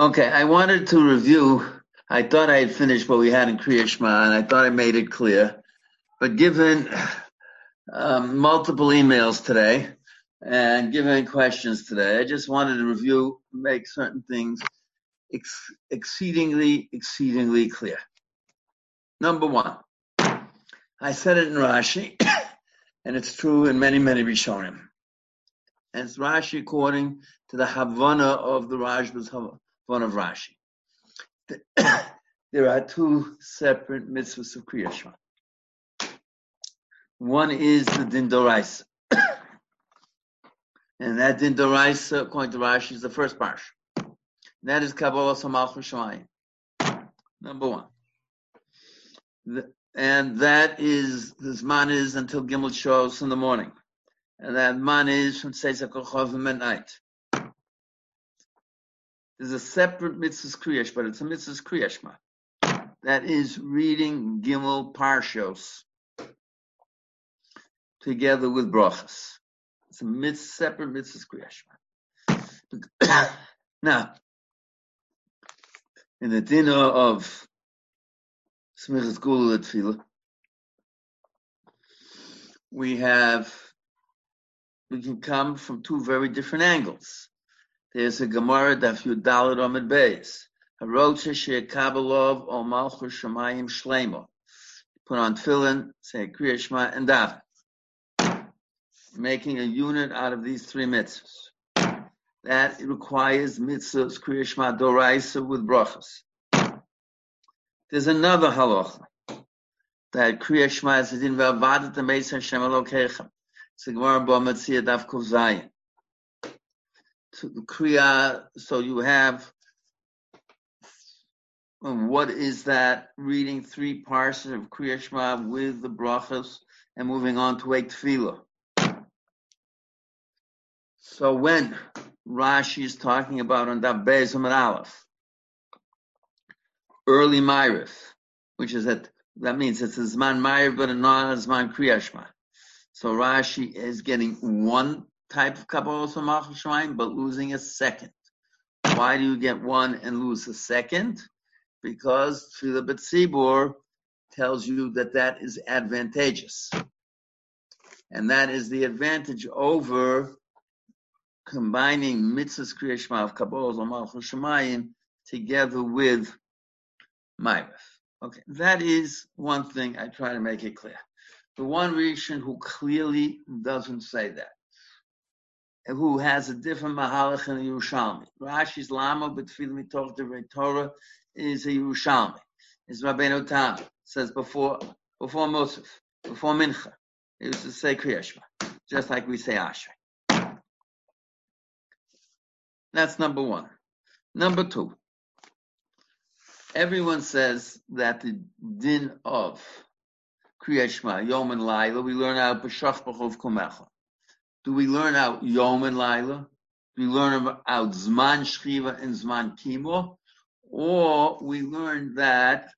Okay, I wanted to review. I thought I had finished what we had in Kriya Shema, and I thought I made it clear. But given um, multiple emails today and given questions today, I just wanted to review, make certain things ex- exceedingly, exceedingly clear. Number one, I said it in Rashi, and it's true in many, many Rishonim. And it's Rashi according to the Havana of the Rashba's Havana of Rashi. there are two separate mitzvahs of Kriya Shema. One is the Din Doraisa. and that Din Doraisa, according to Rashi, is the first parsha. That is Kabbalah Samalchus Shemayim. Number one. The, and that is, this man is until Gimel shows in the morning. And that man is from Seisach Chovim at There's a separate mitzvah kriyash, but it's a mitzvah kriyashma. That is reading Gimel Parshos together with brachas. It's a mitzvah, separate mitzvah kriyashma. now, in the dinner of Smichas Gula Tefillah, we have, we can come from two very different angles. There's a Gemara Daf Yudalad Amid Beis. Harocha She'ekabalov O Malchus Shemayim Shlema. Put on tefillin, say Kriya Shema, and Daf. Making a unit out of these three mitzvahs. That requires mitzvahs Kriya Shema Doraisa with brachas. There's another halacha that Kriya Shema is in Vavadat Ameis Hashem Elokechem. It's a Gemara Bo Daf Kuf kriya. So you have um, what is that? Reading three parts of Kriya Shema with the brachas and moving on to a tefillah. So when Rashi is talking about on that and Aleph, early Ma'ariv, which is that that means it's a Zman Ma'ariv but not a Zman Kriya Shema. So Rashi is getting one type of Kabbalah Samach Shemayim, but losing a second. Why do you get one and lose a second? Because Tfilah B'tzibur tells you that that is advantageous. And that is the advantage over combining mitzvahs kriyashma of Kabbalah Samach Shemayim together with Ma'ariv. Okay, that is one thing I try to make it clear. The one Rishon who clearly doesn't say that who has a different mahalach in the Yerushalmi. Rashi's lama b'tfil mitoch the Torah is a Yerushalmi. It's Rabbeinu Tam says before before Musaf, before Mincha. It was to say Kriyashma, just like we say Ashrei. That's number one. Number two. Everyone says that the din of Kriyashma, Yom and Laila, we learn out B'shach B'chov Kumecha. Do we learn out Yom and Laila? Do we learn out Zman Shchiva and Zman Kimo? Or we learn that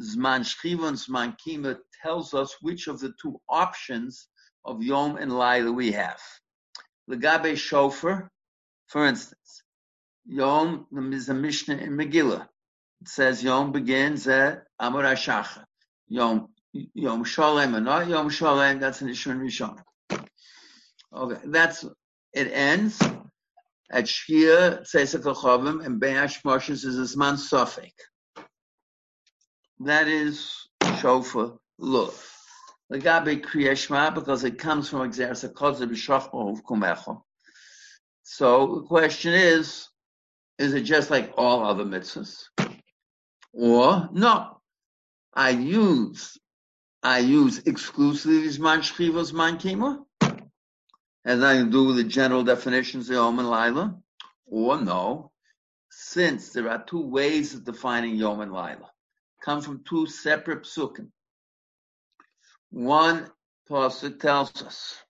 Zman Shchiva and Zman Kimo tells us which of the two options of Yom and Laila we have. Legabe Shofar, for instance, Yom is a Mishnah in Megillah. It says Yom begins at Amar Hashacha. Yom Yom Shalem and not Yom Shalem, that's an issue Rishon. Okay, that's it ends at Shkia Tzesek Chavim and Be'ash Moshes is a Zman Sofik. That is Shofar Lulav. The Gabi Kriyashma because it comes from Kozer B'Shachma of Kumecha. So the question is, is it just like all other mitzvahs? Or no, I use I use exclusively Zman Shchiva, Zman Kima, has nothing to do with the general definitions of Yom and Laila? Or no, since there are two ways of defining Yom and Laila, come from two separate psukim. One pasuk tells us,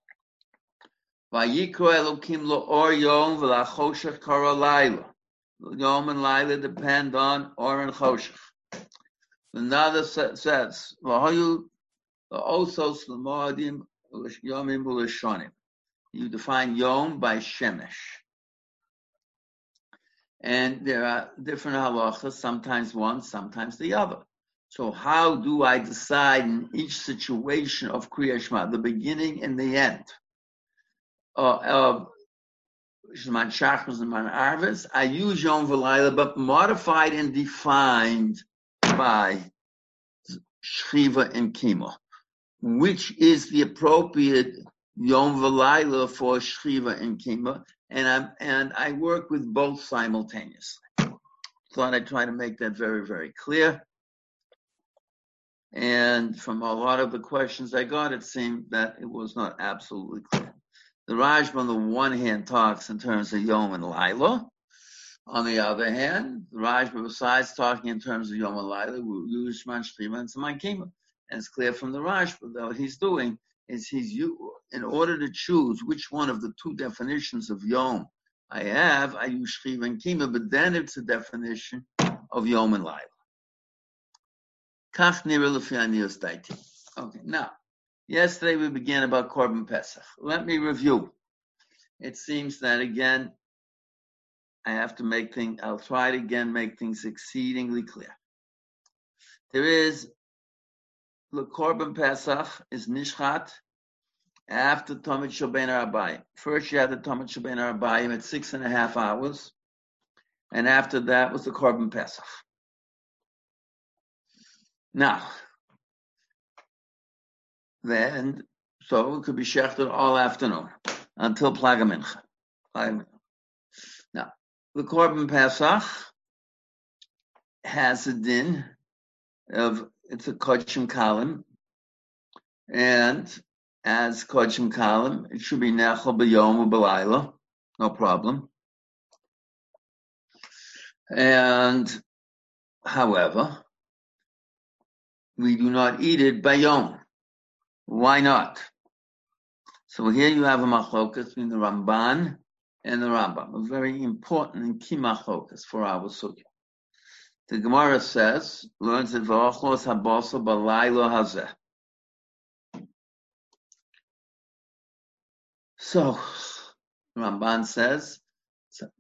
"Vayikro Elokim lo or Yom v'lachoshech kara Laila." Yom and Laila depend on or and choshech. Another says, "V'hayu osos l'moadim yomim u'lishonim." You define Yom by Shemesh. And there are different halachas, sometimes one, sometimes the other. So how do I decide in each situation of Kriya Shema, the beginning and the end of Shema Shachas and Man Arvis? I use Yom V'Layla, but modified and defined by Shiva and Kima. Which is the appropriate Yom V'Layla for Shchiva and Kima? And I and I work with both simultaneously. Thought I'd try to make that very, very clear. And from a lot of the questions I got, it seemed that it was not absolutely clear. The Rajma, on the one hand, talks in terms of Yom and Laila. On the other hand, the Rajma, besides talking in terms of Yom and Laila, we use Shman and Saman Kima. And it's clear from the Rajma that what he's doing is he's you in order to choose which one of the two definitions of Yom I have, I use Shchiva and Kima, but then it's a definition of Yom and Laila. Kach Okay, now, yesterday we began about Korban Pesach. Let me review. It seems that again, I have to make things, I'll try to again make things exceedingly clear. There is, the Korban Pesach is Nishchat after Tomit Shabbat Arbayim. First you had the Tomit Shabbat Arbayim at six and a half hours, and after that was the Korban Pesach. Now, then, so it could be shechted all afternoon until Plagamincha. Now, the Korban Pesach has a din of, it's a Kodshim Kalim, and as Kodshim Kalim, it should be Nechel B'Yom B'Layla, no problem. And, however, we do not eat it bayom. Why not? So here you have a machlokas between the Ramban and the Rambam, a very important and key machlokas for our sugya. The Gemara says, learns that v'ochlos habosa balaylo hazeh. So, Ramban says,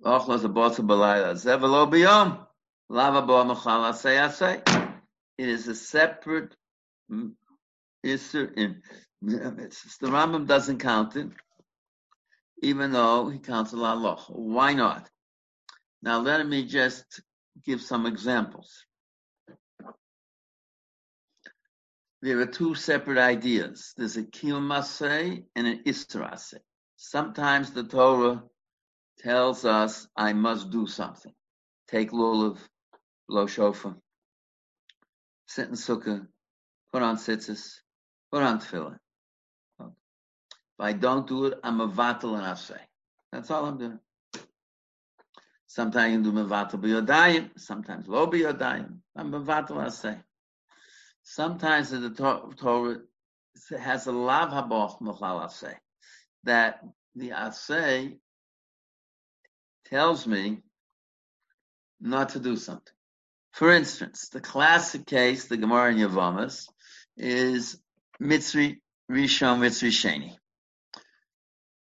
v'ochlos habosa balaylo hazeh v'lo biyom, lava bo machal asay it is a separate Isser in the Rambam doesn't count it, even though he counts a lot Why not? Now let me just give some examples. There are two separate ideas. There's a kilmasei and an istarase. Sometimes the Torah tells us I must do something. Take lulav, blow shofar, sit in sukkah, put on tzitzis, put on tefillin. If I don't do it, I'm a vatal and asay. That's all I'm doing. Sometimes you do mevatel b'yodayim, sometimes lo b'yodayim. I'm mevatel asay. Sometimes the Torah has a lav haboch mechal asay, that the asay tells me not to do something. For instance, the classic case, the Gemara in Yavamas, is Mitzri Rishon Mitzri Sheni.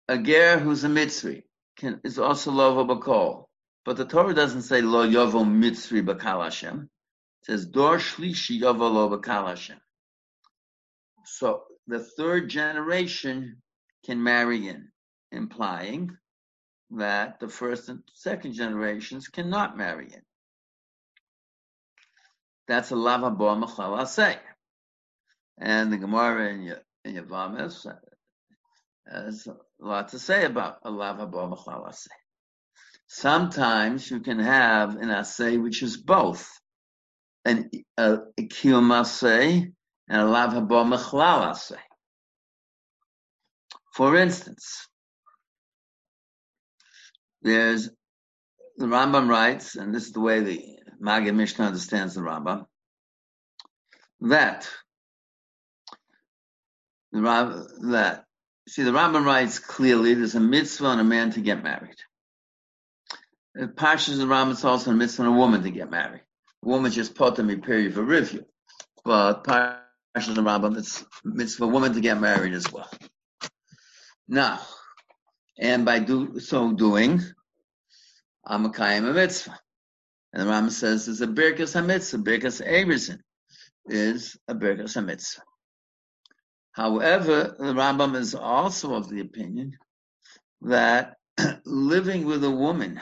A ger who's a Mitzri can, is also Lovo Bakol. But the Torah doesn't say Lo Yovo Mitzri Bakal Hashem. It says Dor Shlishi Yovo Lo Bakal Hashem. So the third generation can marry in, implying that the first and second generations cannot marry in. That's a lava bo say. And the Gemara in, in Yavamis has a lot to say about a lava bo. Sometimes you can have an assay which is both an a, a kiyum and a lava bo assay. For instance, there's the Rambam writes, and this is the way the Maggid Mishnah understands the Rambam, that the that see the Rambam writes clearly there's a mitzvah on a man to get married. Pashas the Rambam also a mitzvah on a woman to get married. A woman just put them in period for review, but Pashas the Rambam it's mitzvah a woman to get married as well. Now, and by do so doing, I'm a Kayim a mitzvah. And the Rambam says there's a Birkas HaMitzvah, Birkas Eberson is a Birkas HaMitzvah. However, the Rambam is also of the opinion that living with a woman,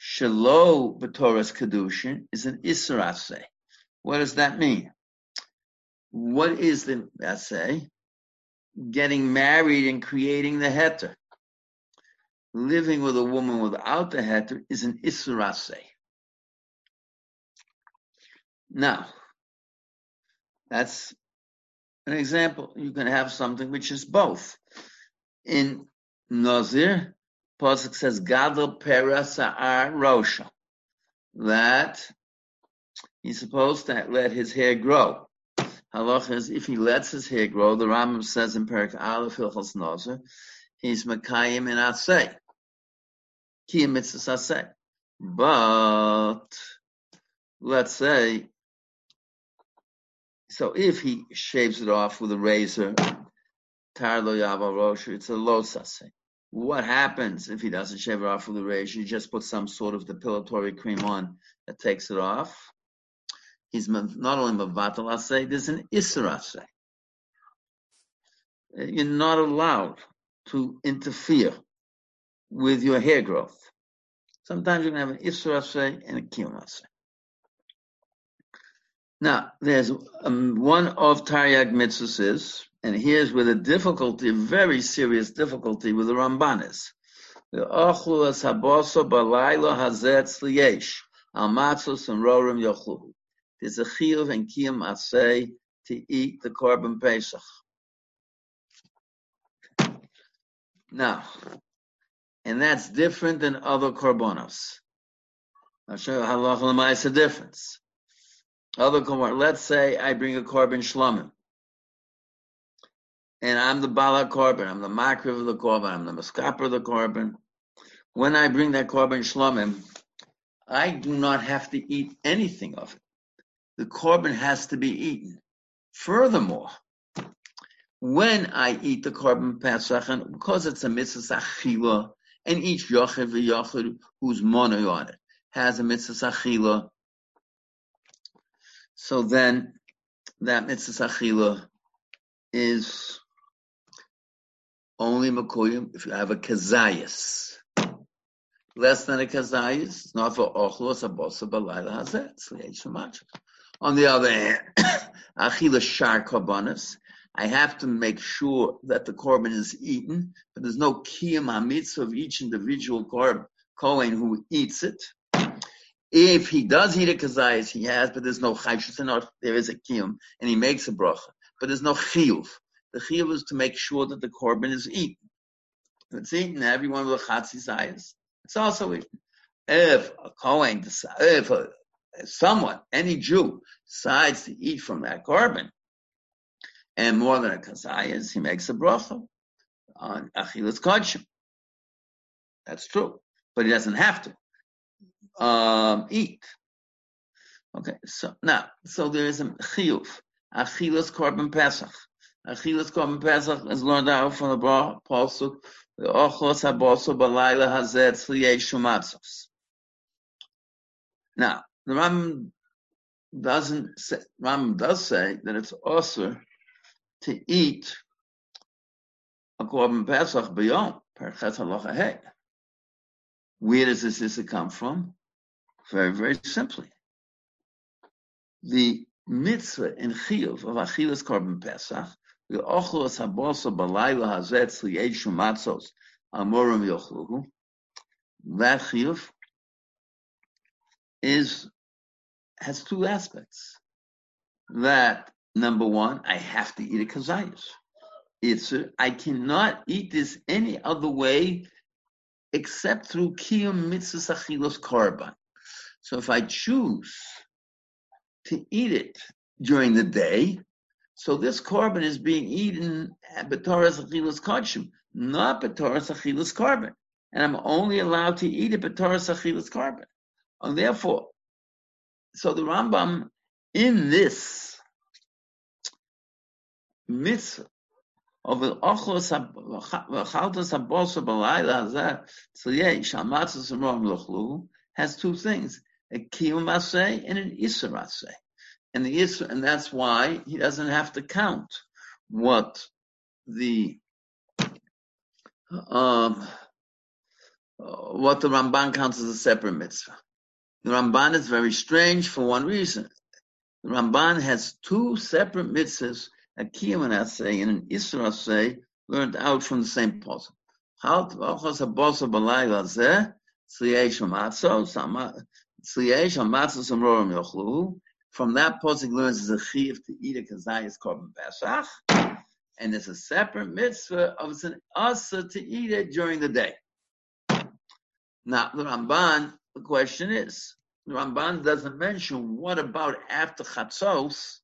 Shalo B'Torah's Kedushin, is an Isra What does that mean? What is the Asay? Getting married and creating the heter. Living with a woman without the heter is an Isra Now, that's an example. You can have something which is both. In Nazir, Pasuk says, Gadol Pera Sa'ar Rosha. That he's supposed to let his hair grow. Halach is, if he lets his hair grow, the Rambam says in Perak Aleph Hilchos Nazir, he's Makayim in Asay. Kiyim Mitzvah Asay. But, let's say, so if he shaves it off with a razor, Tarlo Yava Rosh, it's a low sase. What happens if he doesn't shave it off with a razor? You just put some sort of depilatory cream on that takes it off. He's not only Mavatal Asay, there's an Isser Asay. You're not allowed to interfere with your hair growth. Sometimes you can have an Isser and a Kiyum. Now, there's um, one of Taryag mitzvahs is, and here's where the difficulty, very serious difficulty with the Ramban is. The ochlu as haboso balaylo hazet sliyesh, al and rorim yochlu. There's a chiyuv and kiyum asay to eat the korban pesach. Now, and that's different than other korbanos. I'll show you how a difference. Other korban. Let's say I bring a korban shlomim, and I'm the bala korban. I'm the makriv of the korban. I'm the maskaper of the korban. When I bring that korban shlomim, I do not have to eat anything of it. The korban has to be eaten. Furthermore, when I eat the korban pesach, because it's a mitzvah achila, and each yochid v'yochid who's mono on it has a mitzvah achila, so then that mitzvah achila is only makuyim if you have a kazayas. Less than a kazayas, it's not for ochlos abosa balayla hazet. On the other hand, achila shar korbanos, I have to make sure that the korban is eaten, but there's no kiyam hamitzvah of each individual korban, kohen who eats it. If he does eat a kazayas, he has, but there's no chayshus. There is a kiyum, and he makes a bracha, but there's no chiyuv. The chiyuv is to make sure that the korban is eaten. It's eaten, everyone a chatzis it's also eaten. If a kohen, if, a, someone, any Jew, decides to eat from that korban, and more than a kazayas, he makes a bracha on achilas kodshim. That's true, but he doesn't have to um, eat. Okay, so now, so there is a chiyuv, achilas korban pesach. Achilas korban pesach is learned out from the pasuk, the ochos haboso balayla hazet tzliyei shumatzos. Now, the Ram doesn't say, Ram does say that it's also to eat a korban pesach beyond perchet halacha. Where does this, this come from? Very, very simply. The mitzvah in chiyuv of achilas korban pesach, the ochlos habosa balayla hazet liyeshu matzos amorim yochluhu, that chiyuv is, has two aspects. That, number one, I have to eat a kazayas. It's, I cannot eat this any other way except through kiyum mitzvah achilos korban. So if I choose to eat it during the day, so this korban is being eaten b'toras achilas kachim, not b'toras achilas korban. And I'm only allowed to eat it b'toras achilas korban. And therefore, so the Rambam in this mitzvah of the ochlos v'chaltos habosu b'layla hazeh tzliyei shalmatzos has two things, a kiyum and an iser and the isser, and that's why he doesn't have to count what the um, what the Ramban counts as a separate mitzvah. The Ramban is very strange for one reason. The Ramban has two separate mitzvahs, a kiyum and asay and an isra asay, learned out from the same puzzle. From that puzzle learns the chiv to eat a kazayas korban pesach, and there's a separate mitzvah of it's an asa to eat it during the day. Now the Ramban, the question is, the Ramban doesn't mention what about after chatzos,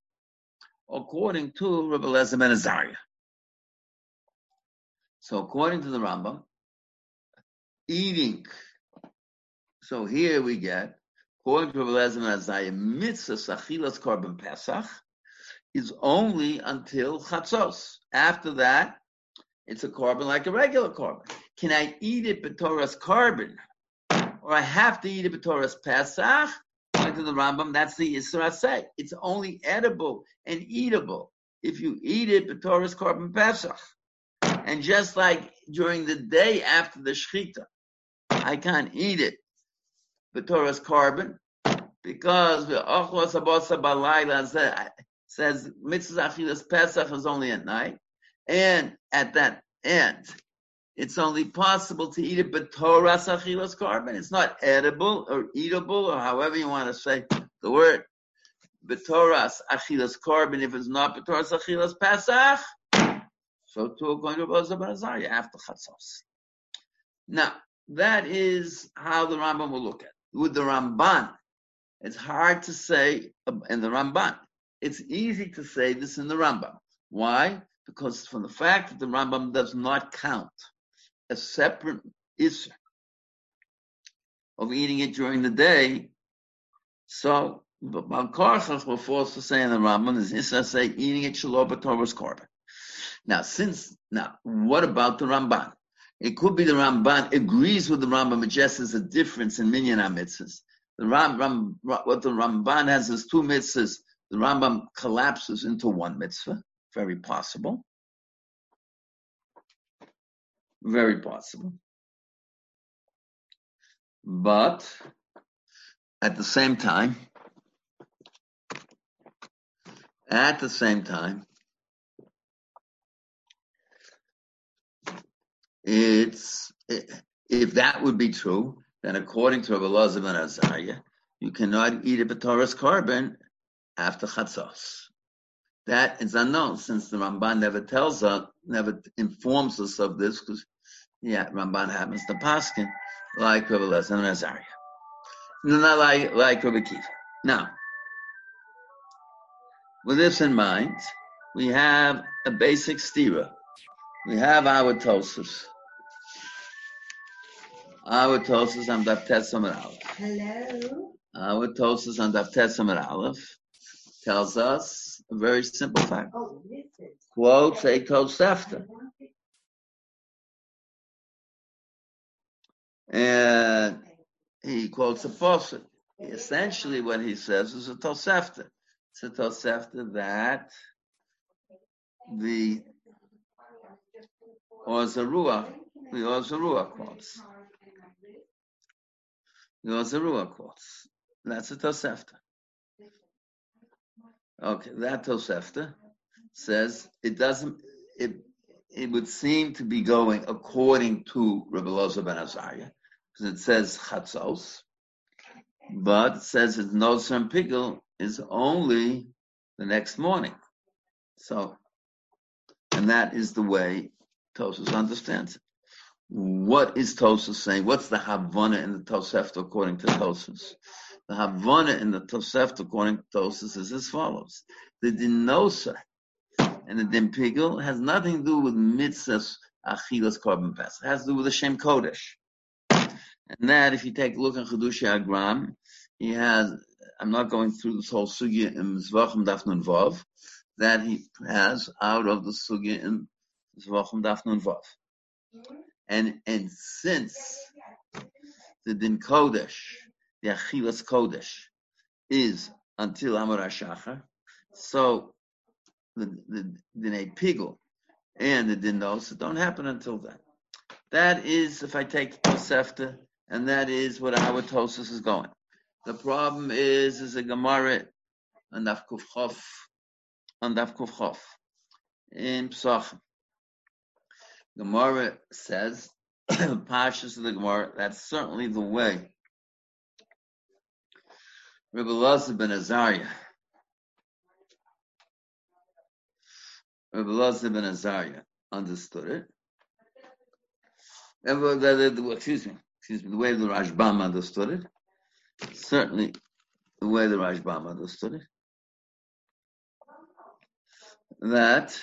according to Rabbi Lezer ben Azariah. So according to the Rambam, eating. So here we get, mitzvah korban pesach is only until chatzos. After that, it's a korban like a regular korban. Can I eat it b'toras korban, Or I have to eat it b'toras pesach? According to the Rambam, that's the say. It's only edible and eatable if you eat it b'toras korban pesach. And just like during the day after the shechita, I can't eat it b'toras korban because the ochlos abosa balayla says mitzvah achilas pesach is only at night, and at that end, it's only possible to eat it b'toras achilas korban. It's not edible or eatable or however you want to say the word b'toras achilas korban. If it's not b'toras achilas pesach, so too according to Rabbi Azariah after chatzos. Now that is how the Rambam will look at it. With the Ramban, it's hard to say in the Ramban. It's easy to say this in the Rambam. Why? Because from the fact that the Rambam does not count a separate issue of eating it during the day, so Balkarchas were forced to say in the Rambam is Issa say eating it shalom b'torah's korban. Now, since now, what about the Ramban? It could be the Ramban agrees with the Rambam, but just as a difference in minyan mitzvahs. The Ram, Ram, what the Ramban has is two mitzvahs. The Rambam collapses into one mitzvah. Very possible. Very possible. But at the same time, at the same time, it's if that would be true, then according to Rabbi Lazar ben Azariah, you cannot eat a b'toras korban after chatzos. That is unknown since the Ramban never tells us, never informs us of this, because yeah, Ramban happens to paskin like Rabbi Lazar ben Azariah, not like like Rabbi Kiva. Now, with this in mind, we have a basic stira. We have our Tosus. Our Tosus on Daf Tesamar Aleph. Hello. Our Tosus on Daf Tesamar Aleph tells us a very simple fact. Oh, listen. Quotes a Tosefta. And he quotes a Pasuk. Essentially, what he says is a Tosefta. It's a Tosefta that the Or Zarua, the Or Zarua quotes. The Or Zarua quotes. That's a Tosefta. Okay, that Tosefta says it doesn't, it, it would seem to be going according to Rabbi Loza ben Azariah, because it says Chatzos, but it says it's Nosar and Pigel is only the next morning. So, and that is the way Tosus understands it. What is Tosus saying? What's the Havana in the Tosefta according to Tosus? The Havana in the Tosefta according to Tosus is as follows. The Dinosa and the Dimpigel has nothing to do with mitzvahs achilas korban pesach. It has to do with the Shem Kodesh. And that, if you take a look at Chedushi Agram, he has, I'm not going through this whole sugya in Mizvachim Dafnun Vav, that he has out of the sugya in Zvachim Daf Nun Vav. And and since the Din Kodesh, the Achilas Kodesh, is until Amar Shachar, so the the Dinei Pigel and the Din Nosa don't happen until then. That is, if I take the Tosefta, and that is what our Tosis is going. The problem is, is a Gemara on Daf Kuf on Daf Kuf in Psachim. Gemara says, Pashas of the Gemara, that's certainly the way. Rabbi Lazar ben Azariah, Rabbi Lazar ben Azariah understood it. Uh, the, excuse me, excuse me, the way the Rashbam understood it, certainly the way the Rashbam understood it, that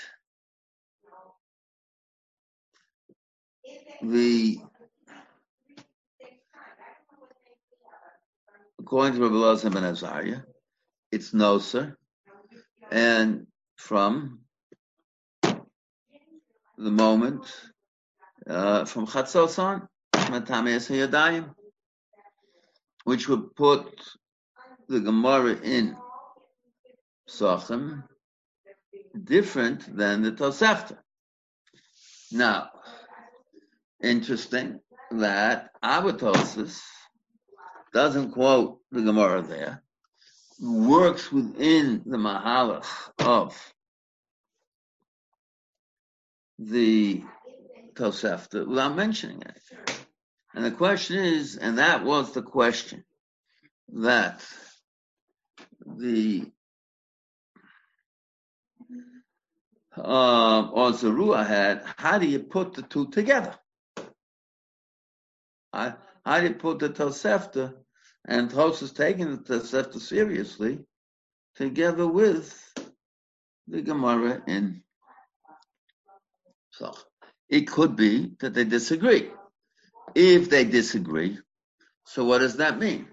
the according to Rabbi Lazar ben Azariah, it's noser, and from the moment uh, from Chatzos on, which would put the Gemara in Sochem different than the Tosefta. Now, interesting that Abatosis doesn't quote the Gemara there, works within the Mahalach of the Tosefta without mentioning it. And the question is, and that was the question that the uh, or had, how do you put the two together? Do you put the Tosefta and Tos is taking the Tosefta seriously together with the Gemara in Psach? It could be that they disagree. If they disagree, so what does that mean?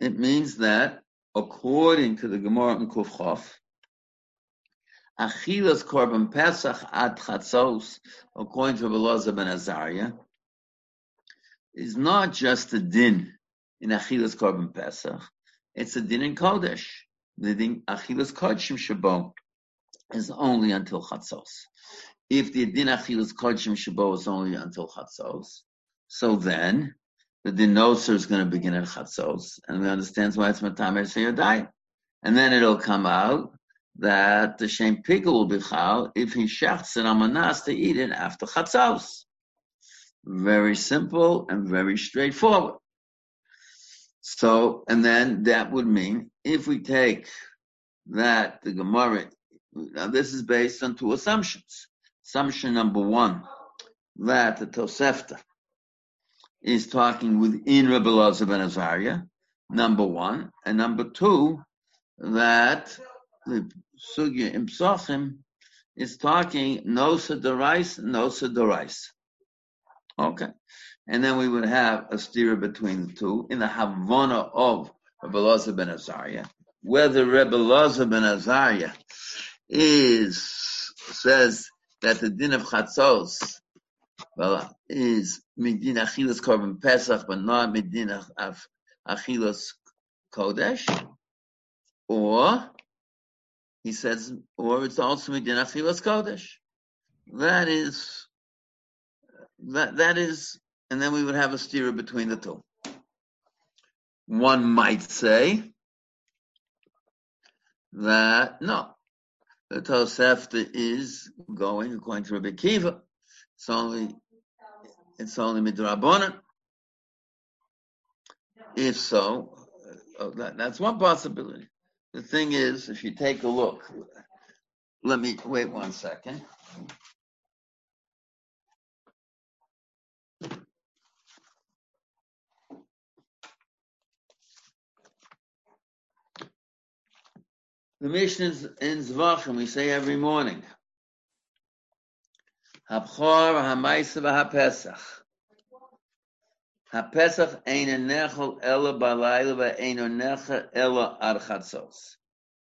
It means that according to the Gemara in Kufchof, Achilas Korban Pesach at Chatzos, according to Belazar ben Azariah, is not just a din in Achilas Korban Pesach, it's a din in Kodesh. The din Achilas Kodshim Shabo is only until Chatzos if the din achilas kodshim shabo is only until chatzos, so then the din is going to begin at chatzos, and we understand why it's matamer seyadai, and then it'll come out that the shem pickle will be chal if he shachts an amanas to eat it after chatzos. Very simple and very straightforward. So, and then that would mean if we take that the Gemara, now this is based on two assumptions. Assumption number one, that the Tosefta is talking within Rebbe Lazar ben Azariah, number one, and number two, that the Sugya in is talking Nosa Derais, Nosa Derais. Okay. And then we would have a steer between the two in the Havana of Rebbe Lazar ben Azariah, whether Rebbe Lazar ben Azariah is, says that the din of chatzos well is midin achilas korban pesach, but not midin achilas kodesh, or he says, or it's also midin achilas kodesh. That is that that is, and then we would have a steer between the two. One might say that no, the Tosefta is going according to Rabbi Kiva. It's only it's only midrabanan. If so, uh, that, that's one possibility. The thing is, if you take a look, let me wait one second. The mission in Zvachim, we say every morning. Habchor ha'maisa v'ha'pesach. HaPesach ein nechel ela balayla v'ein nechel ela archatzos.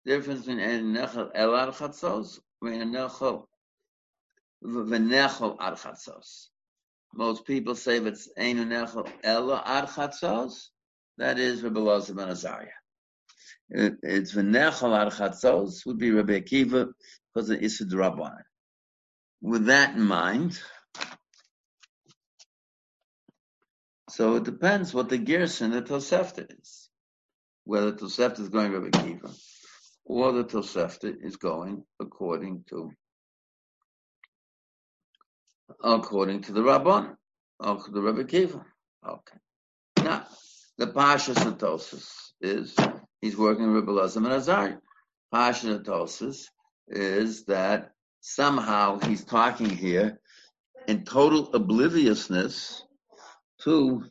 Difference between ein nechel ela archatzos v'ein nechel v'nechol ad chatzos. Most people say if it's einu nechol ella ad chatzos, that is Rabbi Elazar ben Azariah. It, it's v'nechol ad chatzos would be Rabbi Akiva because it is a drabanan. With that in mind, so it depends what the gerson the Tosefta is. Whether Tosefta is going Rabbi Akiva or the Tosefta is going according to according to the Rabban, or the Rabbi Kiva. Okay. Now, the Pasha Satosis is he's working with Rabbi Lazar and Azari. Pasha Satosis is that somehow he's talking here in total obliviousness to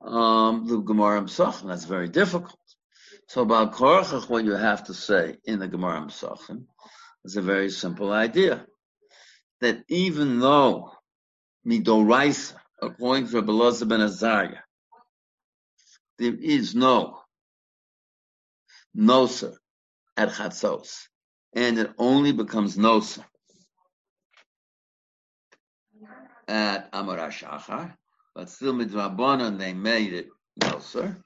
um, the Gemara Psachim. That's very difficult. So about Korachach, what you have to say in the Gemara Psachim is a very simple idea. That even though Midoraisa, according to Rabbi ben Azariah, there is no noser at Chatzos, and it only becomes noser at Amar Shachar, but still midrabanan they made it noser,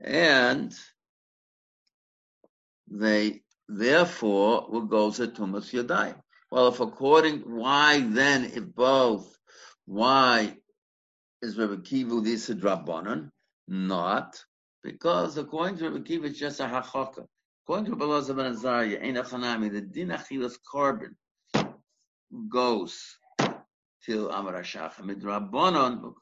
and they therefore will go to Tumas Yadayim. Well, if according, why then, if both, why is Rabbi Kivu this a drabanan? Not because according to Rabbi Kiva, it's just a hachaka. According to Elazar ben Azariah, ein achanami, the din achilas korban goes till Amar Hashach. Midrabanan,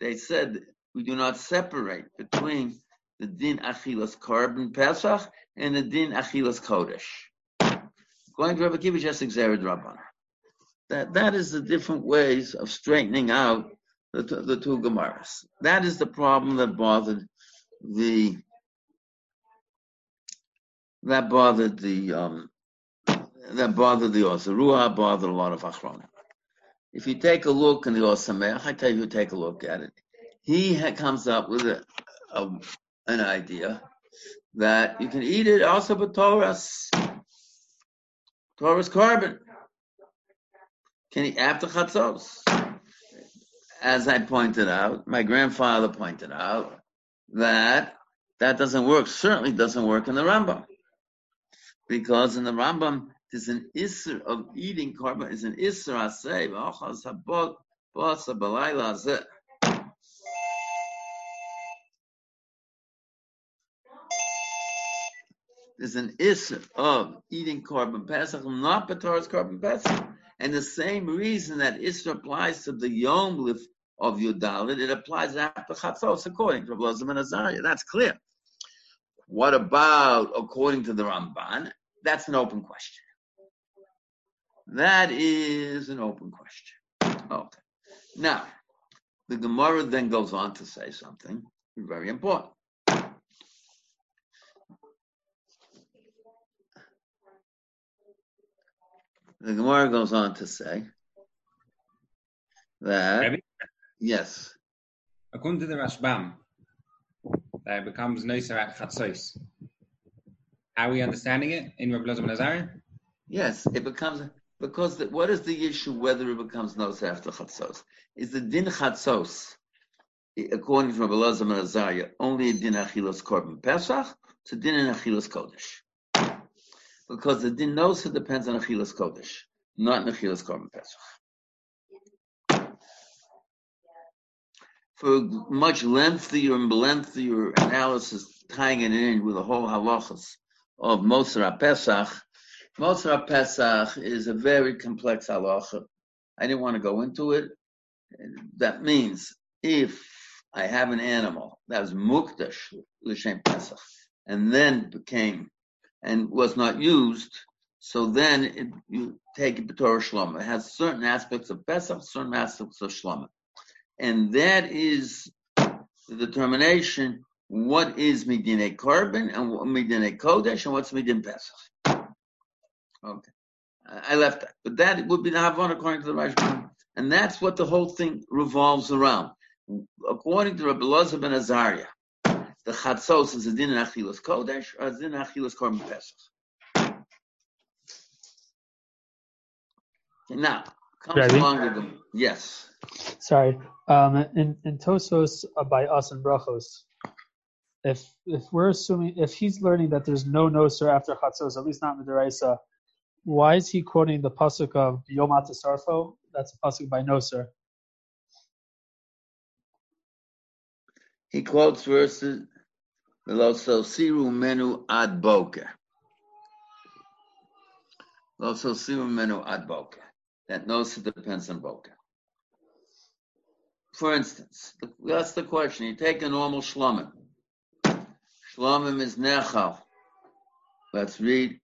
they said we do not separate between the din achilas korban pesach and the din achilas kodesh. Going to Rabbi Kiva, just exered rabbanan. That that is the different ways of straightening out the, the two Gemaras. That is the problem that bothered the that bothered the um, that bothered the Or Zarua, bothered a lot of Achronim. If you take a look in the Or Sameach, I tell you, take a look at it. He comes up with a, a, an idea that you can eat it also with Torah's Torah's korban. Can he after chatzos? As I pointed out, my grandfather pointed out that that doesn't work. Certainly doesn't work in the Rambam, because in the Rambam there's an isser of eating korban is an isser. There's an isser of eating korban pesach, not b'torah's korban pesach. And the same reason that Isra applies to the Yom Lif of Yudalit, it applies after Chatzos according to Rabbi and Azariah. That's clear. What about according to the Ramban? That's an open question. That is an open question. Okay. Now, the Gemara then goes on to say something very important. The Gemara goes on to say that yes, According to the Rashbam, that it becomes Noiser at Chatzos. Are we understanding it in Rabbi Elazar ben Azariah? yes, it becomes because the, what is the issue whether it becomes nos after chatzos? Is the din chatzos according to Rabbi Elazar ben Azariah only a din achilos korban pesach? It's a din in achilos kodesh because the din nosa depends on achilas kodesh, not achilas korban pesach. For much lengthier and lengthier analysis, tying it in with the whole halachas of Moser Pesach, Moser Pesach is a very complex halacha. I didn't want to go into it. That means if I have an animal that was mukdash l'shem Pesach, and then became and was not used, so then it, you take it to Torah Shloma. It has certain aspects of Pesach, certain aspects of Shloma. And that is the determination what is Midine Korban and what Midine Kodesh and what's Midine Pesach. Okay. I left that. But that would be the Havon according to the Rashbam. And that's what the whole thing revolves around. According to Rabbi Elazar ben Azariah, the chatzos is a din in achilas kodesh or a din in achilas korban pesach. Now, comes Ready? along with them. Yes. Sorry. Um, in in Tosos uh, by us and Brachos, if if we're assuming if he's learning that there's no noser after Chatzos, at least not in Midaraisa, why is he quoting the pasuk of Yom Sarfo? That's a pasuk by noser. He quotes verses So siru menu ad. Lo so siru menu ad boker. That nosa depends on boker. For instance, that's the question. You take a normal shlomim. Shlomim is nechal. Let's read.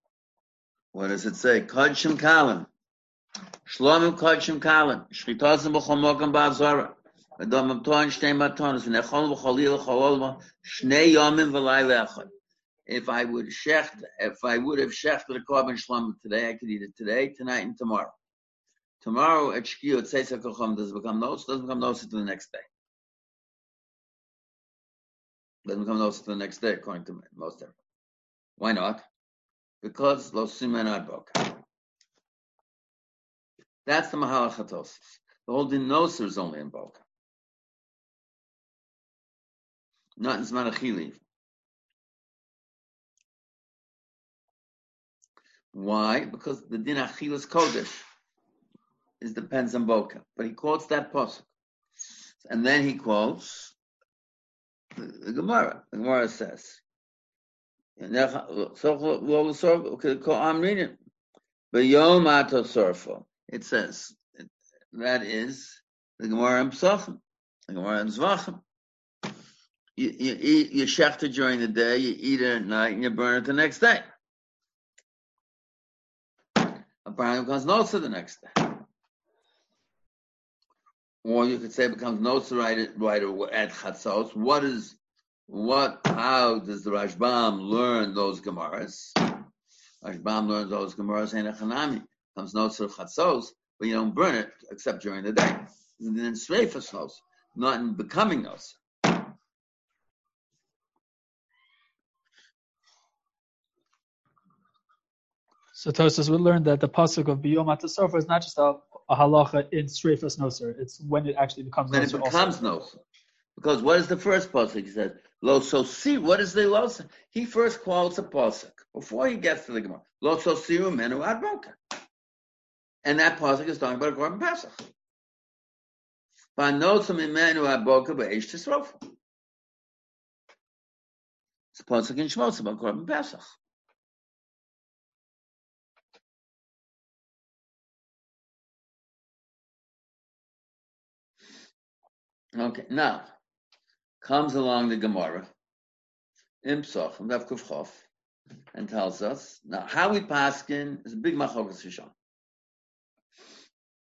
What does it say? Kodshim kalim. Shlomim kodshim kalim. Shchitosim b'chol mokam cholol shnei yomim v'layla echad. If I would shecht, if I would have shechted a korban shlomim today, I could eat it today, tonight, and tomorrow. Tomorrow at Shkiyot it says does it become notes, doesn't become notes to the next day. Doesn't become notes to the next day, according to most everyone. Why not? Because lo simen adbok. That's the mahalachatosis. The whole dinosaur is only in boka. Not in zman Why? Because the din achilas kodesh is depends on Boka. But he quotes that pasuk. And then he quotes the, the Gemara. The Gemara says. It says, that is the Gemara in Psachim, the Gemara in Zvachim. You, you eat, you shecht it during the day, you eat it at night, and you burn it the next day. Apparently, becomes notes the next day. Or you could say it becomes notes right, right at Chatzos. What is, what, how does the Rashbam learn those Gemaras? Rashbam learns those Gemaras in Echanami. Comes notes of Chatzos, but you don't burn it except during the day. And then Sreifas notes, not in becoming notes. So Tosas would learn that the pasuk of Biyom Atasofa is not just a a halacha in Sreifas Noser. It's when it actually becomes when Noser. it becomes Noser. Because what is the first pasuk? He says, Lo so see. What is the Lo so? He first quotes a pasuk before he gets to the Gemara. Lo so siru menu adboka. And that pasuk is talking about a Korban Pesach. Vanotzim imenu adboka be'esh tisrofa. It's a pasuk in Shmos about Korban Pesach. Okay, now comes along the Gemara, and Kufchof, and tells us now how we paskin is a big machlokas rishon.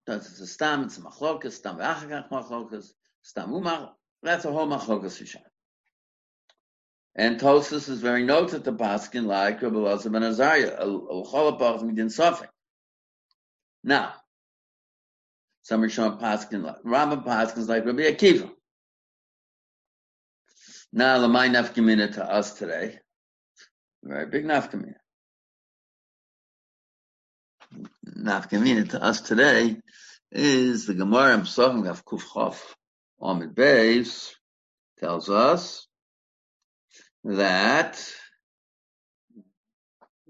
That's a stam, it's a machlokas, stam v'achakach machlokas, stam umach. That's a whole machlokas rishon. And Tosus is very noted to paskin like Rabbi Elazar ben Azariah, a cholapach midin sofik. Now, some Rishon Paskin, Rambam Paskins like Rabbi Akiva. Now, the Lamai Nafkamina to us today, very big Nafkamina. Nafkamina to us today is the Gemara Psachim of Kufchof Amid Beis tells us that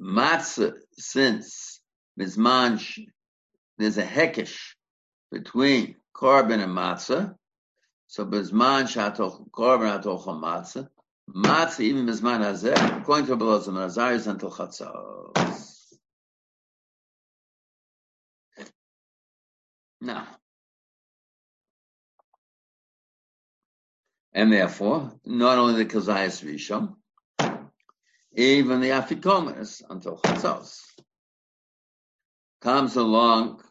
matzah since Mizman there's a hekesh between korban and matzah. So bezman shatoch korban atoch matzah. Matzah even bezman hazeh, according to Belazar Nazar, is until chatzos. Now, and therefore, not only the Kazayas Rishon, even the Afikomas until Chatzos comes along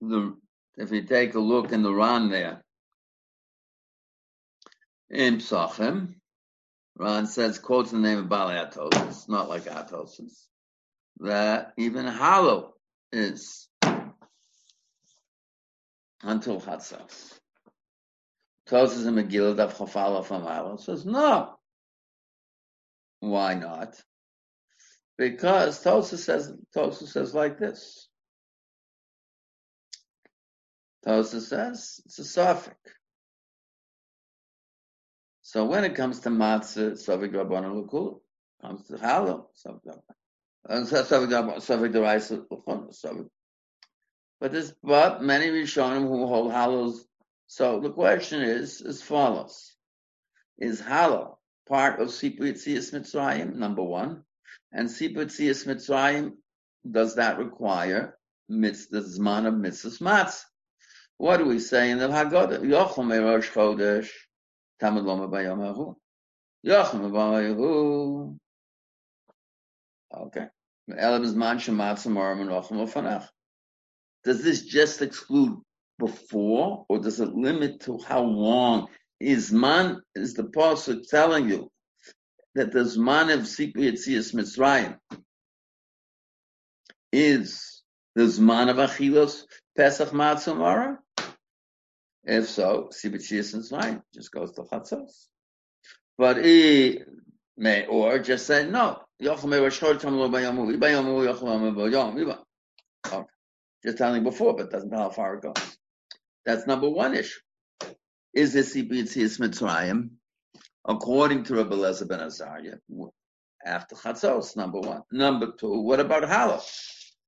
the if you take a look in the Ran there, in Psachim, Ran says, quotes the name of Bali Atos, not like Atos, that even hollow is until Chatzos. Tosas and Megillah Daf Chafala from says no. Why not? Because Tosas says Tosas says like this. Tosa says it's a suffix. So when it comes to matzah, sofik rabbanon l'kulu. Comes to challah, rabbanon. Sofik rabbanon, sofik deraisa l'chon, sofik. But this, but many Rishonim who hold hallows. So the question is as follows: Is hallow part of Sipur Yitzias Mitzrayim? Number one, and Sipur Yitzias Mitzrayim does that require mitzvah zman of mitzvahs matzah? What do we say in the Haggadah? Yochel Merosh Chodesh. Tamad Loma Bayamahu. Yachim Bayamahu. Okay. Does this just exclude before, or does it limit to how long? Is man is the pasuk telling you that the zman of Sipu Yitzias Mitzrayim is the zman of Achilos Pesach Matzah if so, Sibitzias is fine, just goes to Chatzos. But he may, or just say, no, just telling before, but doesn't tell how far it goes. That's number one issue. Is this Sibitzias Mitzrayim, according to Rabbi Lezer ben Azariah, after Chatzos, number one. Number two, what about Halo?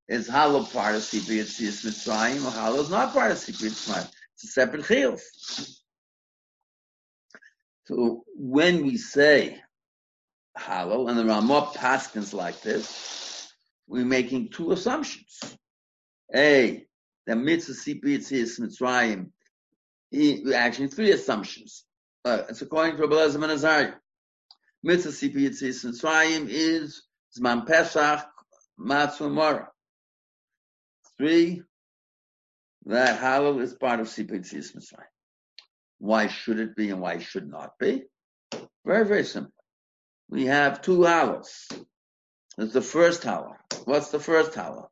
Is Halo part of Sibitzias Mitzrayim, or Halo is not part of Sibitzias Mitzrayim? It's a separate chiyuv. So when we say halal, and there are more paskins like this, we're making two assumptions. A, the mitzvah is mitzrayim, actually three assumptions. Uh, it's according to Rabbi Lezer ben Azariah. Mitzvah is mitzrayim is zman pesach matzu mora. Three, that halal is part of Sipit Mitzrayim. Why should it be and why should not be? Very, very simple. We have two halals. There's the first halal. What's the first halal?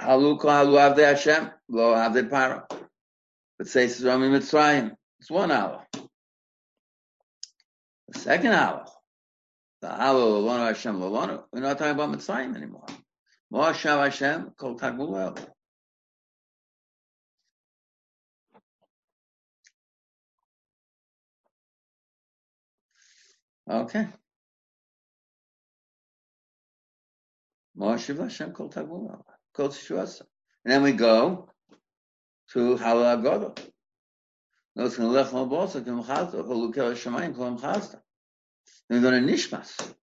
Halu halu avde Hashem, lo avde para. But says Rami Mitzrayim. It's one halal. The second halal, the halal lo Hashem lo We're not talking about Mitzrayim anymore. Moshav Hashem kol tagmul Okay. Kol kol And then we go to Halal Agodah. Notice in Lech Mabosa, Chazda, Shemayim, Kol Chazda. Then we to Nishmas.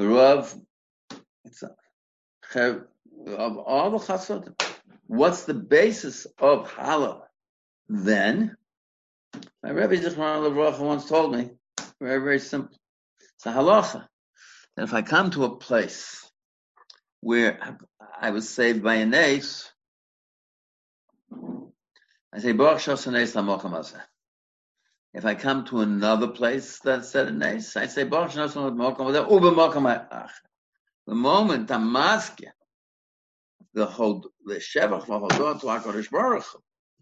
Rav, it's a, of all the chassadim. What's the basis of halal? Then my Rebbe Zichron Levracha once told me, very, very simple. It's a halacha. That if I come to a place where I was saved by a nace, I say, Baruch Shos If I come to another place that said a nace, I say, Baruch Shos Ube The moment I'm asking the whole, the Shevach, to HaKadosh Baruch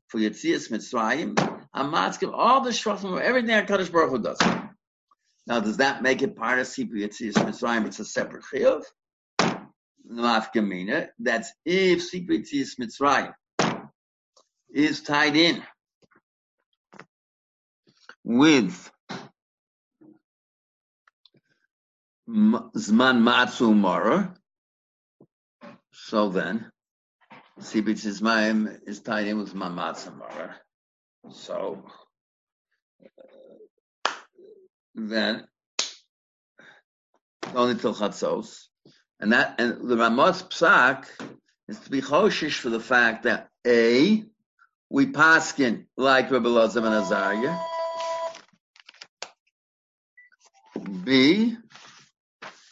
for Yetzias Mitzrayim, I'm asking all the shvachim, everything HaKadosh Baruch Hu does. Now, does that make it part of Sipur Yetzias Mitzrayim? It's a separate chiyuv. Nafkamina. That's if Sipur Yetzias Mitzrayim is tied in with Zman Matzu Mara. So then, Sipur Yetzias is tied in with Zman Matzu Mara. So then only till chatzos, and that and the Ramaz psak is to be choshish for the fact that a we paskin like Rabbi Lazar and Azariah. B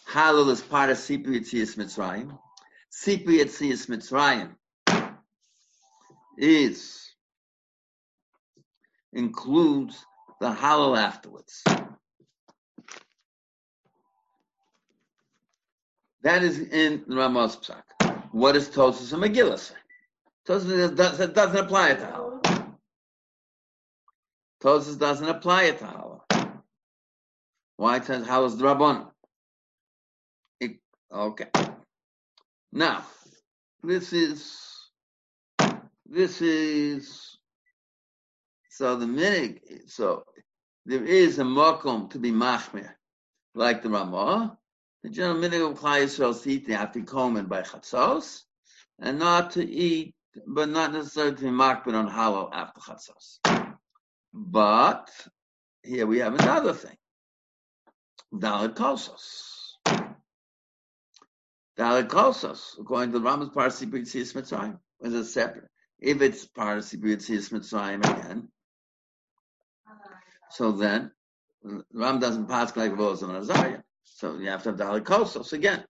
halal is part of Sipri Yitzias Mitzrayim. Sipri Yitzias Mitzrayim is includes the halal afterwards. That is in the Ramos Psak. What does Tosus and Megillah say? Tosus doesn't, doesn't apply it to halal. Tosus doesn't apply it to halal. Why it says halal is the? Okay. Now, this is this is so the minig. So there is a mokum to be machmir, like the Ramah. The general minig of Klai Yisrael is to eat the afikomen by chatzos, and not to eat, but not necessarily to be machmir on halal after chatzos. But here we have another thing. Dalit kosos. Dalit kosos, according to the Rambam's Parsi B'Yitzis Mitzrayim, is a separate. If it's Parsi B'Yitzis Mitzrayim again, so then Ram doesn't pass like and Azariah. So you have to have Dalit kosos again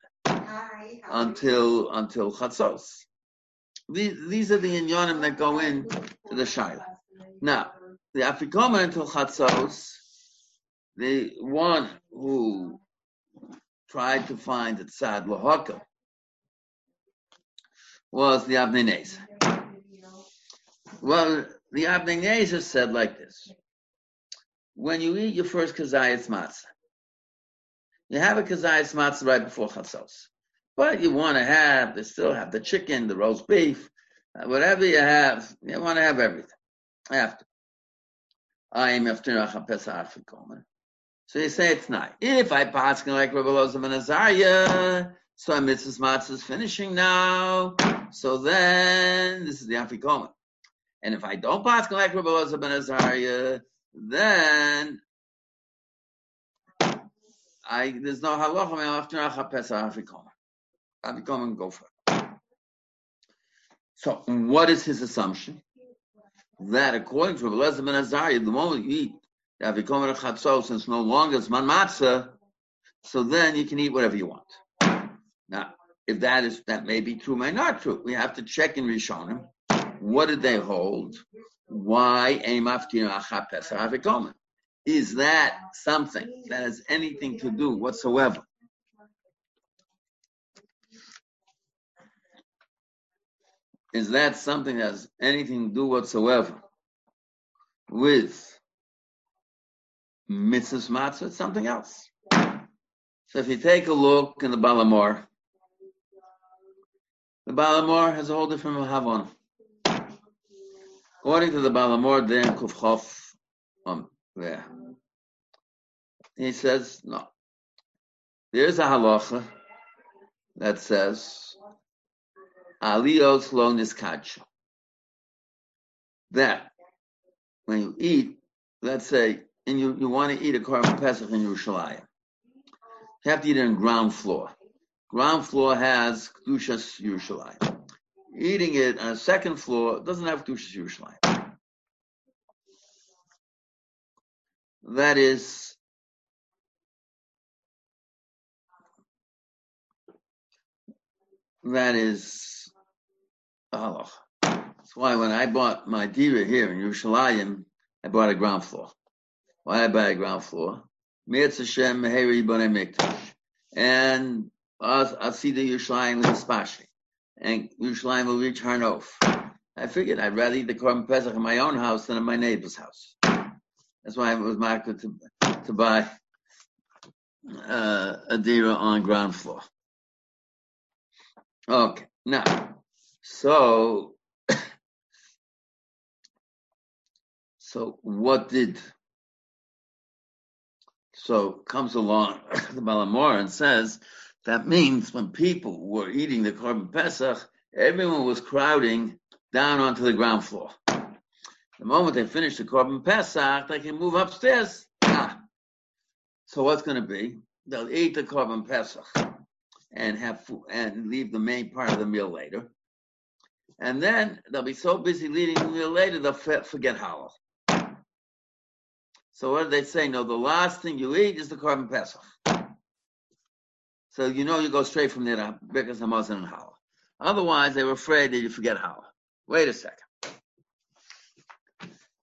until until Chatzos. These, these are the inyanim that go in to the Shaila. Now, the Afikoma until Chatzos, the one who tried to find the Tzad Lahaka was the Avnei Well, the Avnei said like this. When you eat your first kazayas matzah, you have a kazayas matzah right before chatzos. But you want to have, they still have the chicken, the roast beef, uh, whatever you have, you want to have everything after. I am So you say it's not. If I pass like Rabbi Lozam and Azariah, so mitzvah's matzah is finishing now. So then this is the Afikoman. And if I don't pass like Rabbi Lozam and Azariah, then I there's no halacha after Pesach Afikomen. and go for it. So what is his assumption? that according to Rabbi ben Azariah, the moment you eat the Avikomer Chatzos, since no longer it's man matzah, so then you can eat whatever you want. Now, if that is that may be true, may not true. We have to check in Rishonim. What did they hold? Why? Is that something that has anything to do whatsoever is that something that has anything to do whatsoever with mitzvahs matzah? It's something else. So if you take a look in the Balamor, the Balamor has a whole different Mahavon. According to the Balamor, there in Kufchof, um, there, he says, no. There's a halacha that says Aliyot lo niskadshu. That when you eat, let's say, and you, you want to eat a korban pesach in Yerushalayim, you have to eat it on ground floor. Ground floor has kedushas Yerushalayim. Eating it on a second floor doesn't have kedushas Yerushalayim. That is that is halach. That's why when I bought my dira here in Yerushalayim, I bought a ground floor. Why I buy a ground floor? Mirz Hashem Meheri Bonei Mikdash. And I'll see the Yerushalayim L'Hispashi. And Yerushalayim will reach Harnof. I figured I'd rather eat the Korban Pesach in my own house than in my neighbor's house. That's why I was marked to, to buy uh, a dira on ground floor. Okay, now so, so what did, so comes along the Balamor and says, that means when people were eating the korban pesach, everyone was crowding down onto the ground floor. The moment they finish the korban pesach, they can move upstairs. Ah. So what's going to be? They'll eat the korban pesach and have food, and leave the main part of the meal later. And then they'll be so busy leading the meal later, they'll forget halal. So what do they say? No, the last thing you eat is the korban pesach. So you know you go straight from there to Birkas Hamazon and halal. Otherwise, they were afraid that you forget halal. Wait a second.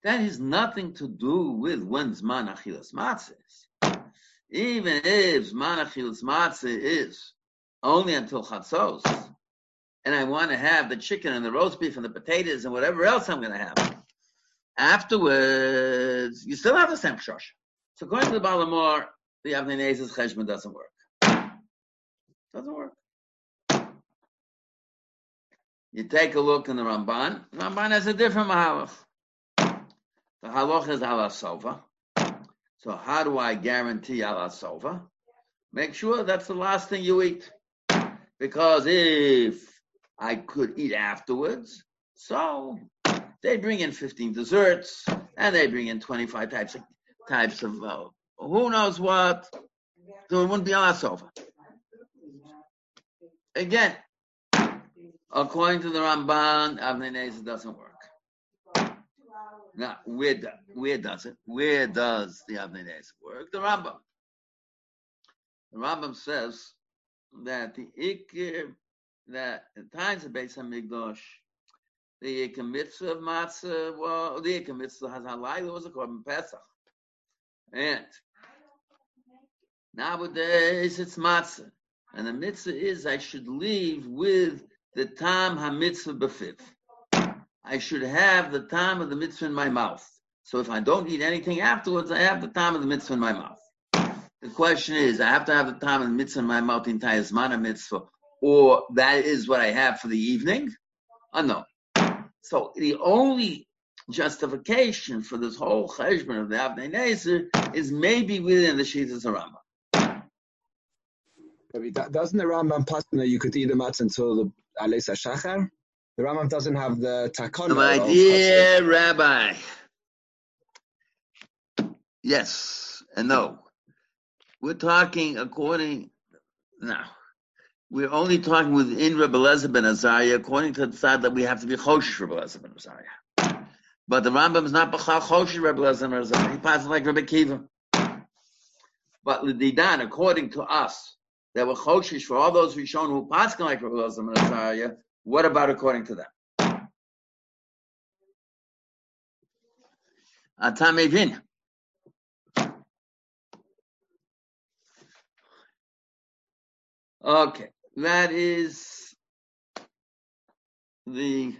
That has nothing to do with when Zman Achilas Matzah is. Even if Zman Achilas Matzah is only until Chatzos, and I want to have the chicken and the roast beef and the potatoes and whatever else I'm going to have. Afterwards, you still have the same shosh. So according to the Balamor, the Avnei Nez's cheshbon doesn't work. Doesn't work. You take a look in the Ramban. Ramban has a different mahalach. The halach is ala sova. So how do I guarantee ala sova? Make sure that's the last thing you eat. Because if I could eat afterwards, so they bring in 15 desserts and they bring in 25 types of types of uh, who knows what. So it wouldn't be ala sova. Again, according to the Ramban, Avnei doesn't work. Now, where, do, where does it? Where does the Avnei work? The Rambam. The Rambam says that the Ikir, that in times of Beis Hamikdash, the Ikir mitzvah of matzah, well, the Ikir mitzvah has halayla was a korban Pesach, and nowadays it's matzah, and the mitzvah is I should leave with the tam ha-mitzvah b'fiv. I should have the time of the mitzvah in my mouth. So if I don't eat anything afterwards, I have the time of the mitzvah in my mouth. The question is, I have to have the time of the mitzvah in my mouth the entire zman mitzvah, or that is what I have for the evening? Oh, no. So the only justification for this whole cheshbon of the Avnei Nezer is maybe within the Shitas Rambam. Doesn't the Rambam pass that you could eat the matzah until the Alesa Shachar? The Rambam doesn't have the takana. My dear Rabbi, yes and no. We're talking according now. We're only talking within Rebbe Lezer ben Azariah, according to the side that we have to be choshish Rebbe Lezer ben Azariah. But the Rambam is not b'chal choshish Rebbe Lezer ben Azariah. He passes like Rebbe Kiva. But the Didan, according to us, that were choshish for all those who shown who pass like Rebbe Lezer ben Azariah, what about according to them? Atamevin. Okay, that is the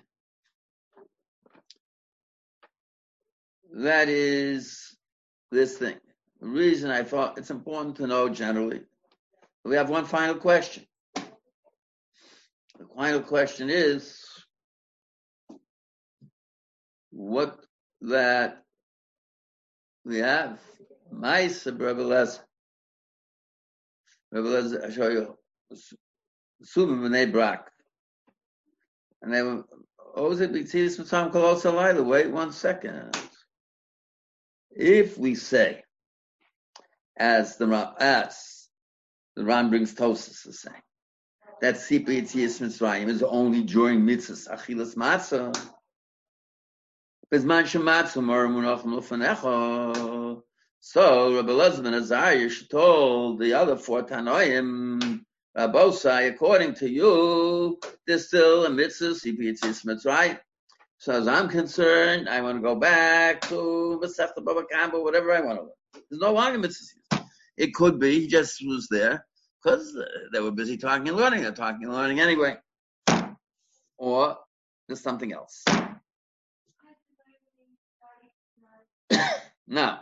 that is this thing. The reason I thought it's important to know generally. We have one final question. The final question is what that we have. Rebbe Lezer. Rebbe Lezer, I show you. Subim B'nai Brak. And they were, what was it? B'tzilis Mitzam Kolos Alayla. Wait one second. If we say, as the as the Ram brings Tosis is saying, that Sipa Yitzias Mitzrayim is only during mitzvahs Achilas Matzah. So Rabbi ben Azariah told the other four Tanoim, Rabosai, according to you, there's still a mitzvah Sipa Yitzias Mitzrayim. So as I'm concerned, I want to go back to Masechta Baba Kamba, whatever I want to learn. There's no longer mitzvahs. It could be he just was there because they were busy talking and learning. They're talking and learning anyway. Or there's something else. now,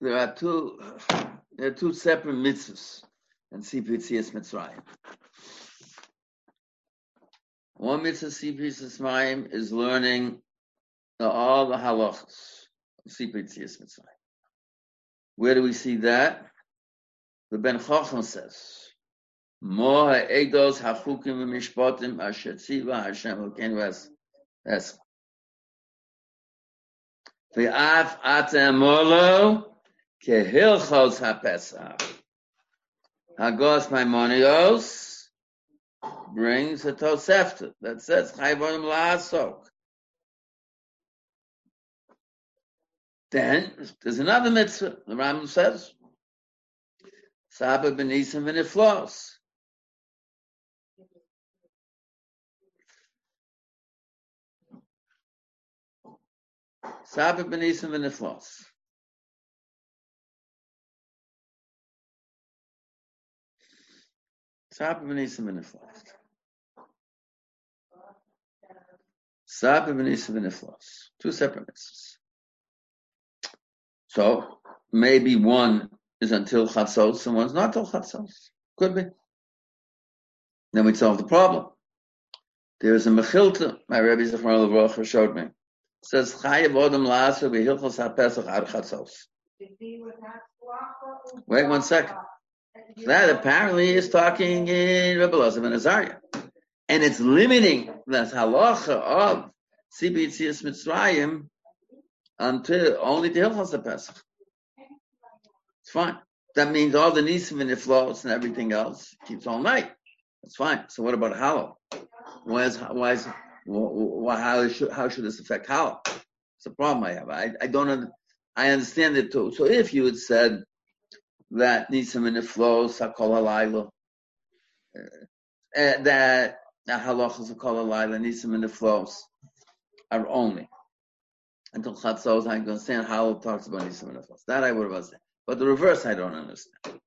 there are two there are two separate mitzvahs in CPCS Mitzrayim. One mitzvah CPCS Mitzrayim is learning all the halachas. CPTS Mitzrayim. Where do we see that? The Ben Chacham says, Mo ha'edos hachukim v'mishpatim asher tziva Hashem Elokeinu es. V'af atem molo kehilchos ha'pesach. Hagos Maimonios brings a Tosefta that says Chayvonim la'asok. Then there's another mitzvah. The Rambam says, Saba benisim v'niflos. Saba benisim v'niflos. Saba benisim v'niflos. Saba benisim v'niflos. Two separate mitzvahs. So maybe one is until chatzos and one's not till chatzos. Could be. Then we solve the problem. There is a mechilta. My Rebbe Zechmar Levrocha showed me. It says chayav odom la'aser b'hilchos ha'pesach ad chatzos. Wait one second. That apparently is talking in Rebbe Elazar and Azariah. And it's limiting the halacha of Sibitzias Mitzrayim until only the Hilchos Pesach. It's fine. That means all the nisim and the flows and everything else keeps all night. That's fine. So what about halal? Why is why is why, how should how should this affect halal? It's a problem I have. I, I don't I understand it too. So if you had said that nisim and the flows sakol halayla, uh, that halachas of kol halayla nisim and the flows are only until chatzos. I understand how it talks about nisim flows. That I would have understood. But the reverse, I don't understand.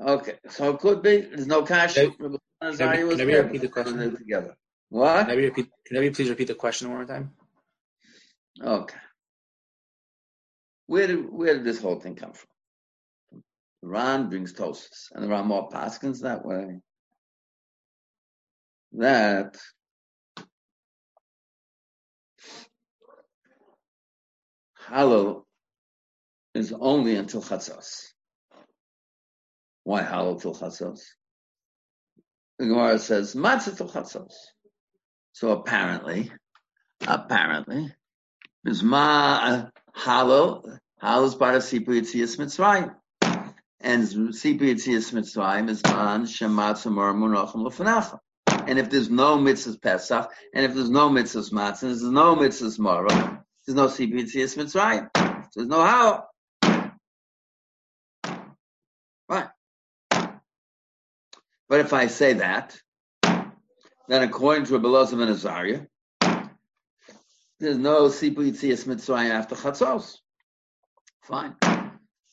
Okay, so it could be there's no cash. Can, can, can I repeat the question? Together. What? Can I, repeat, can I please repeat the question one more time? Okay. Where did where did this whole thing come from? The Ran brings toasts, and there are more paskins that way. That Halal is only until Chatzos. Why halal till Chatzos? The Gemara says matzah till Chatzos. So apparently, apparently, is ma halal. Halal is part of Sipur Yitzias Mitzrayim. And Sipur Yitzias Mitzrayim is man shematza mor munachim lefanachim. And if there's no mitzvahs Pesach, and if there's no mitzvahs matzah, and there's no mitzvahs mora, there's no Sipur Yitzias Mitzrayim. There's no halal. Right. But if I say that, then according to Rabbi Elazar and Azariah, there's no Sipu Yitzias Mitzrayim after Chatzos. Fine.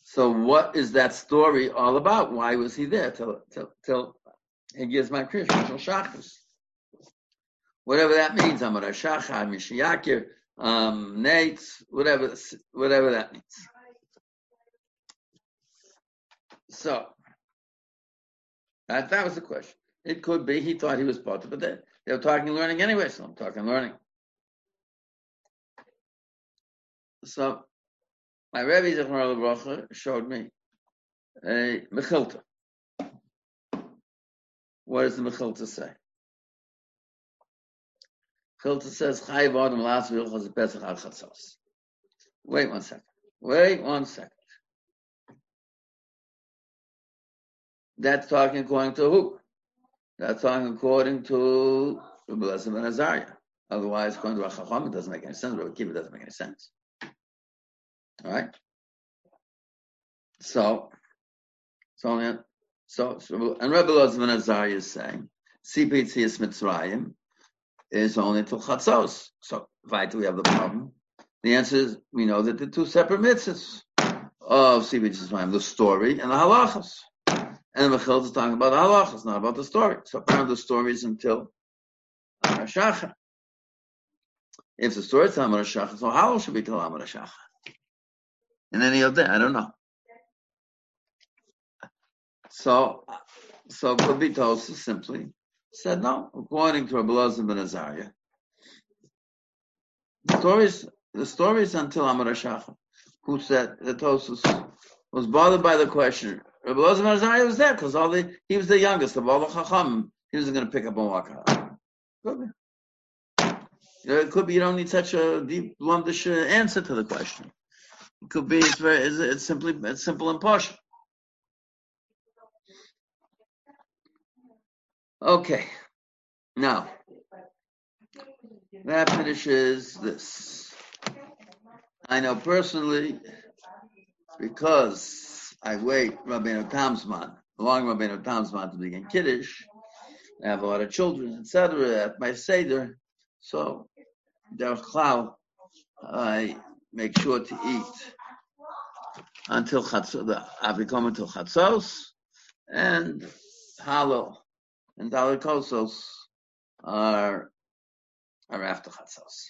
So what is that story all about? Why was he there till till till he gives my Krishna till? Whatever that means, Amar Shachar, Mishiyakir, um, whatever whatever that means. So that that was the question. It could be he thought he was part of. They, they were talking learning anyway, so I'm talking learning. So my Rebbe Zechmar Bracha showed me a Mechilta. What does the Mechilta say? Mechilta says, Chayiv Adam Las Vilchas Pesach Ad Chatzos. Wait one second. Wait one second. That's talking according to who? That's talking according to Rabbi Elazar ben Azariah. Otherwise, according to Rachacham, it doesn't make any sense. Rabbi Kiva doesn't make any sense. All right. So, so, so, and Rabbi ben Azariah is saying, CPTS Mitzrayim is only till Chatzos. So, why do we have the problem? The answer is we know that the two separate mitzvahs of CPTS Mitzrayim, the story and the halachas. And the Mechilta is talking about the halach, it's not about the story. So apparently the story is until Amar. If the story is Amar Shacha, so how should be till Amar Shacha? In any of that, I don't know. So, so could be told simply said no, according to Rabbi Elazar ben Azariah. The stories, the stories until Amar Shacha, who said the Tosus was bothered by the question. Rabbi Elazar ben Azariah was there because all the he was the youngest of all the Chacham. He wasn't going to pick up and walk out. Could be. It could be you don't need such a deep, blundish answer to the question. It could be it's very it's, it's simply it's simple and partial. Okay. Now that finishes this. I know personally because I wait Rabbeinu Tamzman, long Rabbeinu Tamzman to begin Kiddush. I have a lot of children, etc. at my Seder. So, Derech Klau, I make sure to eat until Chatzos, I become until Chatzos, and Halo and Dalikosos are, are after Chatzos.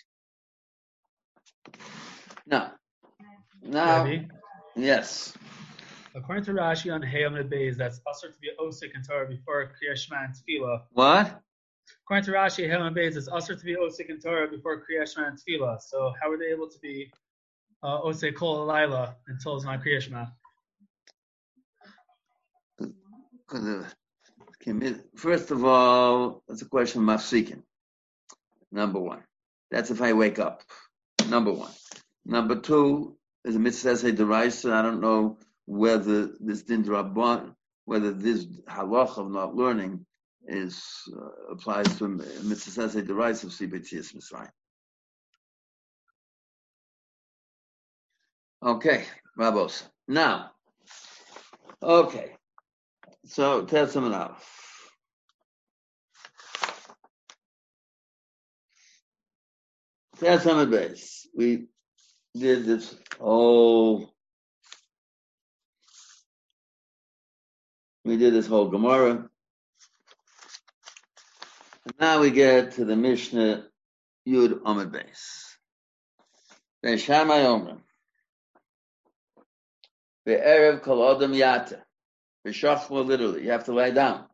Now, now, yes. According to Rashi on Hayamid Beis, that's usher to be osik in Torah before Kriya Shema and Tefillah. What? According to Rashi, Hayamid Beis, it's usher to be osik in Torah before Kriya Shema and Tefillah. So how are they able to be uh, osik kol Laila until it's not Kriya Shema? First of all, it's a question of mafsikin. Number one. That's if I wake up. Number one. Number two is a mitzvah say deraisa. I don't know whether this din rabban, whether this halach of not learning is uh, applies to mitzvah say deraisa of sibetzias mitzrayim. Okay, Rabos. Now, okay. So Testament out. Testament base. We did this whole. We did this whole Gemara. And now we get to the Mishnah Yud Amid base. Beishamai Omer. Be'erev kol adam yata. B'shachma literally, you have to lie down.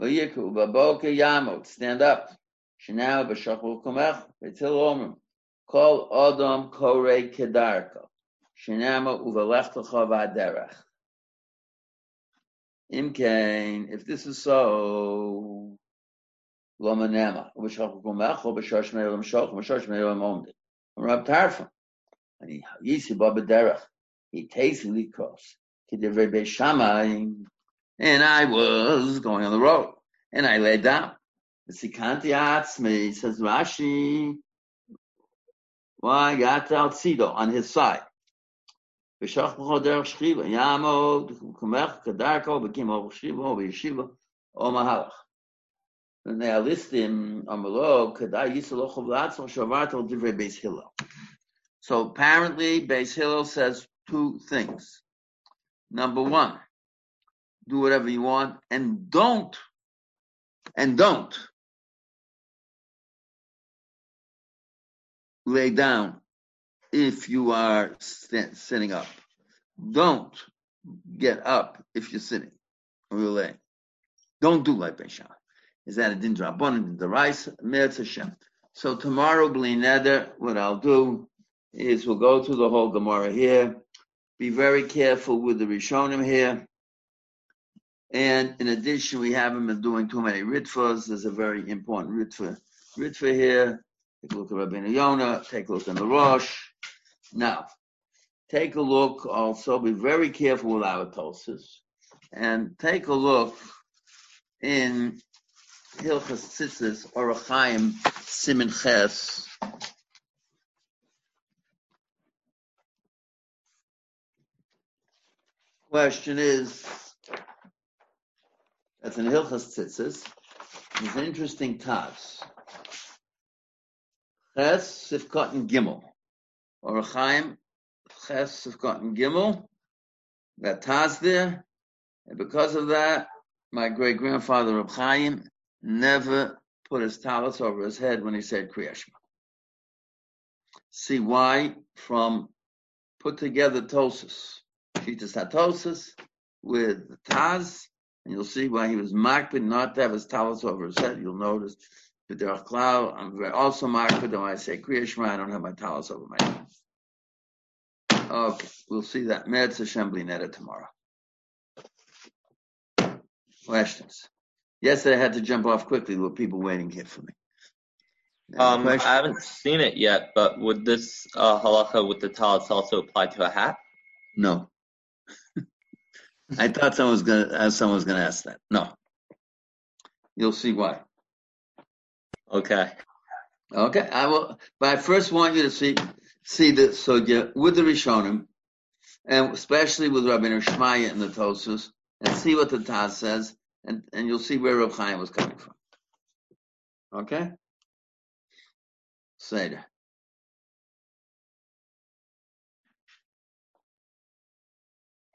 V'yiku b'boke yamot, stand up. Shenau b'shachma kumech, v'til omrim. Kol adam korei kedarko. Shenama uvelechtecha v'aderech. Imkain, if this is so, loma nema, b'shachma kumech, or b'shosh me'elam shoch, b'shosh me'elam omdim. Rab Tarfon. And he, yisi ba b'derech. He takes the cross. And I was going on the road, and I lay down. Sikanti Atzmi says Rashi, why got out Sido on his side. And they list him on kadai yisaloch of latzo, shavarto, divrei Beis Hillel. So apparently, Beis Hillel says two things. Number one, do whatever you want and don't, and don't lay down if you are sitting up. Don't get up if you're sitting or you're laying. Don't do like Beishan. Is that a din drabon, the rice, Hashem. So tomorrow, Bli Neder, what I'll do is we'll go through the whole Gemara here be very careful with the Rishonim here. And in addition, we haven't been doing too many Ritvas. There's a very important Ritva, Ritva here. Take a look at Rabbi Yonah. Take a look at the Rosh. Now, take a look also. Be very careful with our tosis, and take a look in Hilchas Tzitzis or Chaim Simin Ches. Question is, that's in Hilchas Tzitzis. There's an interesting Taz. Ches Sifkot and Gimel. Or Chaim Ches Sifkot and Gimel. That Taz there. And because of that, my great grandfather Reb Chaim never put his talus over his head when he said Kriyashma. See why? From put together Tosis. Shitas Hatosis with Taz, and you'll see why he was makbid not to have his talus over his head. You'll notice B'derach Klau, I'm also makbid when I say Kriya Shema, I don't have my talus over my head. Okay, we'll see that. Meretz Hashem Neta tomorrow. Questions? Yesterday I had to jump off quickly. There were people waiting here for me. Um, I haven't seen it yet, but would this uh, halacha with the talis also apply to a hat? No. I thought someone was gonna uh, someone was gonna ask that. No. You'll see why. Okay. Okay. I will but I first want you to see see the sugya with the Rishonim, and especially with Rabbi Shmaya and the Tosus, and see what the Taz says, and, and you'll see where Rav Chaim was coming from. Okay? Say Seder.